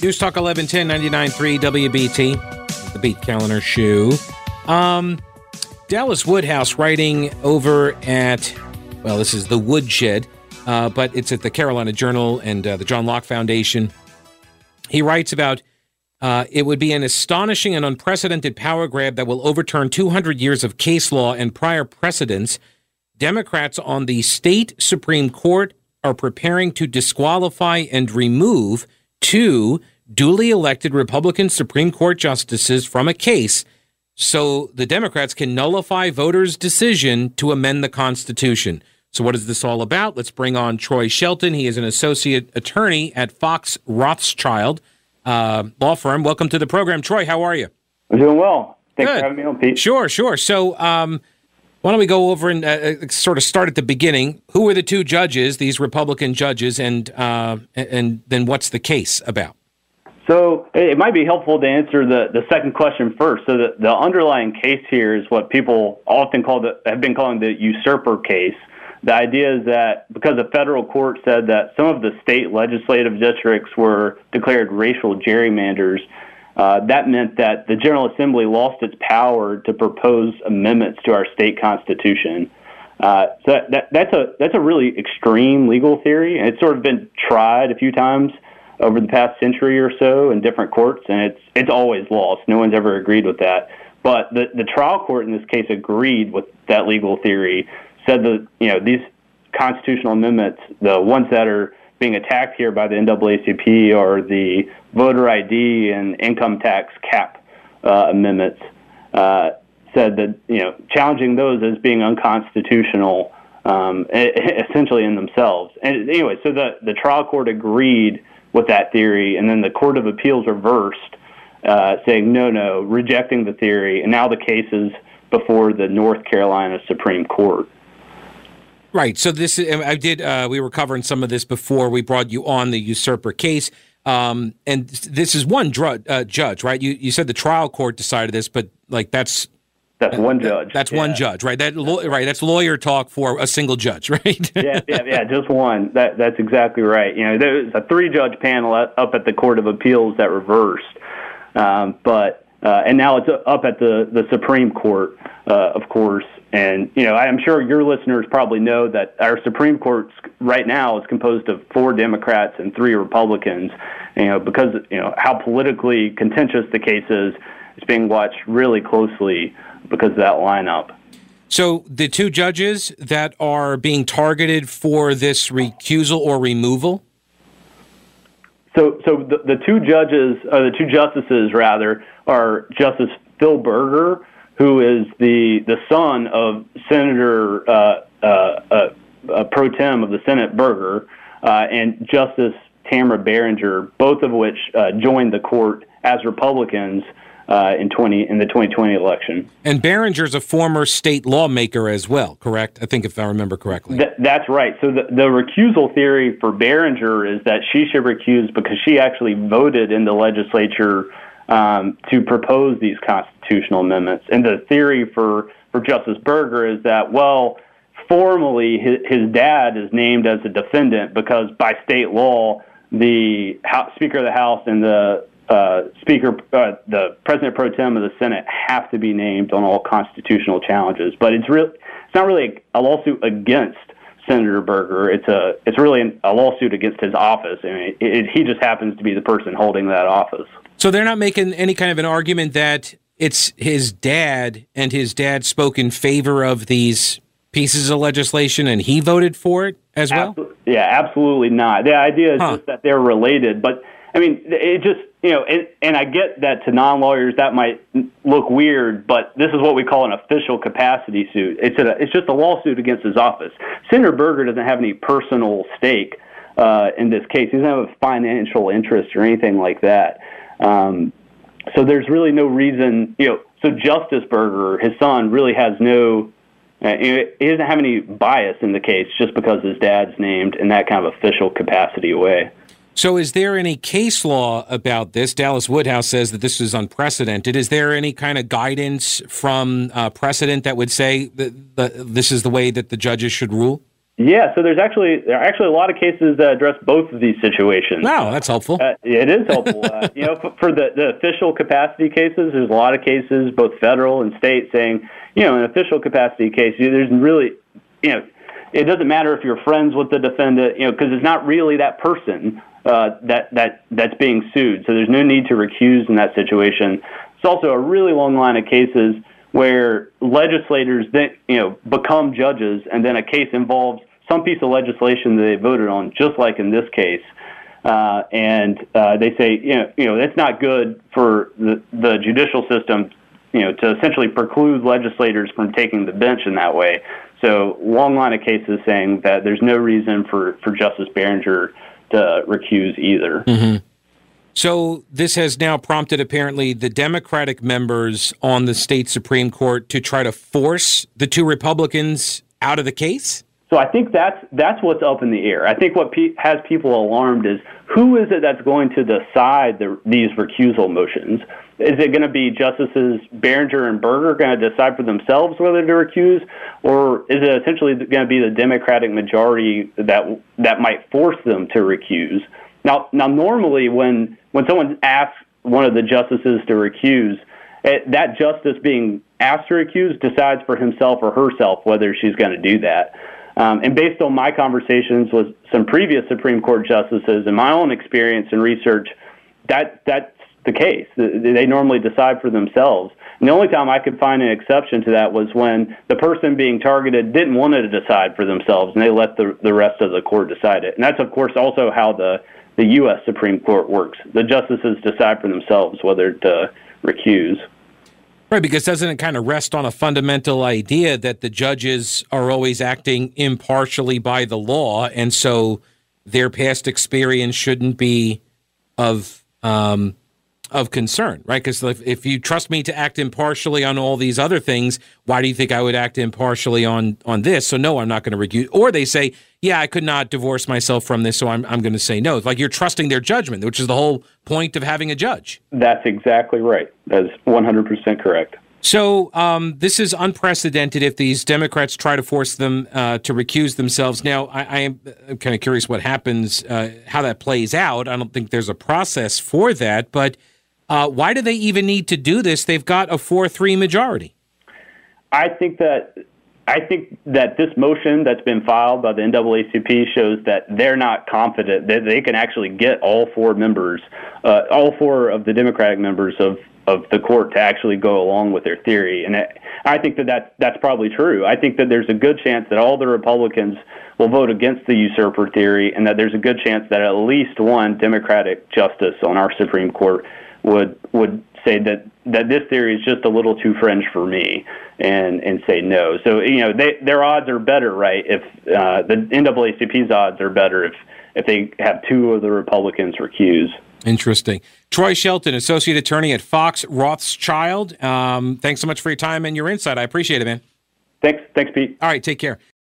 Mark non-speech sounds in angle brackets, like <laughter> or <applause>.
News Talk 1110 99.3 WBT, the Pete Kaliner Show. Um, Dallas Woodhouse writing over at, well, this is the Woodshed, uh, but it's at the Carolina Journal and uh, the John Locke Foundation. He writes about uh, it would be an astonishing and unprecedented power grab that will overturn 200 years of case law and prior precedents. Democrats on the state Supreme Court are preparing to disqualify and remove two duly elected Republican Supreme Court justices from a case so the Democrats can nullify voters' decision to amend the Constitution. So, what is this all about? Let's bring on Troy Shelton. He is an associate attorney at Fox Rothschild uh, law firm. Welcome to the program, Troy. How are you? I'm doing well. Thanks Good. for having me on, Pete. Sure, sure. So, um, why don't we go over and uh, uh, sort of start at the beginning? Who were the two judges, these Republican judges, and uh, and then what's the case about? So it might be helpful to answer the, the second question first. So the, the underlying case here is what people often call the, have been calling the usurper case. The idea is that because the federal court said that some of the state legislative districts were declared racial gerrymanders, uh, that meant that the General Assembly lost its power to propose amendments to our state constitution. Uh, so that, that, that's a that's a really extreme legal theory, and it's sort of been tried a few times over the past century or so in different courts, and it's it's always lost. No one's ever agreed with that. But the the trial court in this case agreed with that legal theory, said that you know these constitutional amendments, the ones that are being attacked here by the NAACP are the voter ID and income tax cap uh, amendments. Uh, said that you know challenging those as being unconstitutional, um, essentially in themselves. And anyway, so the the trial court agreed with that theory, and then the Court of Appeals reversed, uh, saying no, no, rejecting the theory, and now the case is before the North Carolina Supreme Court. Right. So this, I did. Uh, we were covering some of this before we brought you on the usurper case, um, and this is one dr- uh, judge, right? You you said the trial court decided this, but like that's that's one judge. That's yeah. one judge, right? That right. That's lawyer talk for a single judge, <laughs> right? yeah, yeah, yeah. Just one. That that's exactly right. You know, there's a three judge panel up at the Court of Appeals that reversed, um, but uh, and now it's up at the the Supreme Court, uh, of course. And you know, I'm sure your listeners probably know that our Supreme Court right now is composed of four Democrats and three Republicans. You know, because you know how politically contentious the case is, it's being watched really closely because of that lineup. So the two judges that are being targeted for this recusal or removal. So, so the, the two judges, or the two justices rather, are Justice Phil Berger, who is the the son of Senator uh, uh, uh, uh pro tem of the Senate Berger, uh, and Justice Tamara Barringer, both of which uh, joined the court as Republicans uh, in twenty in the 2020 election. And Barringer's a former state lawmaker as well, correct? I think if I remember correctly. Th- that's right. So the, the recusal theory for Barringer is that she should recuse because she actually voted in the legislature um, to propose these constitutional amendments. And the theory for for Justice Berger is that well. Formally, his, his dad is named as a defendant because by state law, the House, Speaker of the House and the uh, Speaker, uh, the President pro tem of the Senate have to be named on all constitutional challenges. But it's real. It's not really a lawsuit against Senator Berger. It's a it's really a lawsuit against his office. I mean, it, it, he just happens to be the person holding that office. So they're not making any kind of an argument that it's his dad and his dad spoke in favor of these pieces of legislation and he voted for it as well. Absol- yeah, absolutely not. The idea is huh. just that they're related, but I mean, it just you know, and, and I get that to non-lawyers that might look weird, but this is what we call an official capacity suit. It's a, it's just a lawsuit against his office. Senator Berger doesn't have any personal stake uh, in this case. He doesn't have a financial interest or anything like that. Um, so there's really no reason, you know. So Justice Berger, his son, really has no. Uh, he doesn't have any bias in the case just because his dad's named in that kind of official capacity way. So, is there any case law about this? Dallas Woodhouse says that this is unprecedented. Is there any kind of guidance from uh, precedent that would say that, that this is the way that the judges should rule? Yeah, so there's actually there are actually a lot of cases that address both of these situations. Wow, that's helpful. Uh, it is helpful. uh, you know, for, for the, the official capacity cases, there's a lot of cases, both federal and state, saying, you know, an official capacity case, there's really, you know, it doesn't matter if you're friends with the defendant, you know, because it's not really that person uh, that that that's being sued. So there's no need to recuse in that situation. It's also a really long line of cases where legislators then you know become judges, and then a case involves some piece of legislation that they voted on, just like in this case. Uh, and uh, they say, you know, you know, that's not good for the, the judicial system, you know, to essentially preclude legislators from taking the bench in that way. So, long line of cases saying that there's no reason for, for Justice Barringer to recuse either. Mm-hmm. So, this has now prompted apparently the Democratic members on the state Supreme Court to try to force the two Republicans out of the case? So I think that's that's what's up in the air. I think what pe- has people alarmed is who is it that's going to decide the, these recusal motions? Is it going to be Justices Barringer and Berger going to decide for themselves whether to recuse, or is it essentially going to be the Democratic majority that that might force them to recuse? Now, now normally when when someone asks one of the justices to recuse, it, that justice being asked to recuse decides for himself or herself whether she's going to do that. Um, and based on my conversations with some previous Supreme Court justices and my own experience and research, that that's the case. They normally decide for themselves. And the only time I could find an exception to that was when the person being targeted didn't want to decide for themselves, and they let the the rest of the court decide it. And that's of course also how the the U.S. Supreme Court works. The justices decide for themselves whether to recuse. Right, because doesn't it kind of rest on a fundamental idea that the judges are always acting impartially by the law, and so their past experience shouldn't be of um, of concern, right? Because if, if you trust me to act impartially on all these other things, why do you think I would act impartially on on this? So no, I'm not going to recuse. Or they say, yeah, I could not divorce myself from this, so I'm I'm going to say no. It's like you're trusting their judgment, which is the whole point of having a judge. That's exactly right. That's 100 percent correct. So um, this is unprecedented. If these Democrats try to force them uh, to recuse themselves, now I, I am kind of curious what happens, uh, how that plays out. I don't think there's a process for that, but uh, why do they even need to do this? They've got a 4 3 majority. I think that. I think that this motion that's been filed by the NAACP shows that they're not confident that they can actually get all four members, uh, all four of the Democratic members of, of the court to actually go along with their theory. And I think that that's, that's probably true. I think that there's a good chance that all the Republicans will vote against the usurper theory, and that there's a good chance that at least one Democratic justice on our Supreme Court would would say that that this theory is just a little too fringe for me and and say no. So you know they, their odds are better, right? If uh, the NAACP's odds are better if if they have two of the Republicans recuse. Interesting. Troy Shelton, Associate Attorney at Fox Rothschild. Um, thanks so much for your time and your insight. I appreciate it, man. Thanks. Thanks, Pete. All right. Take care.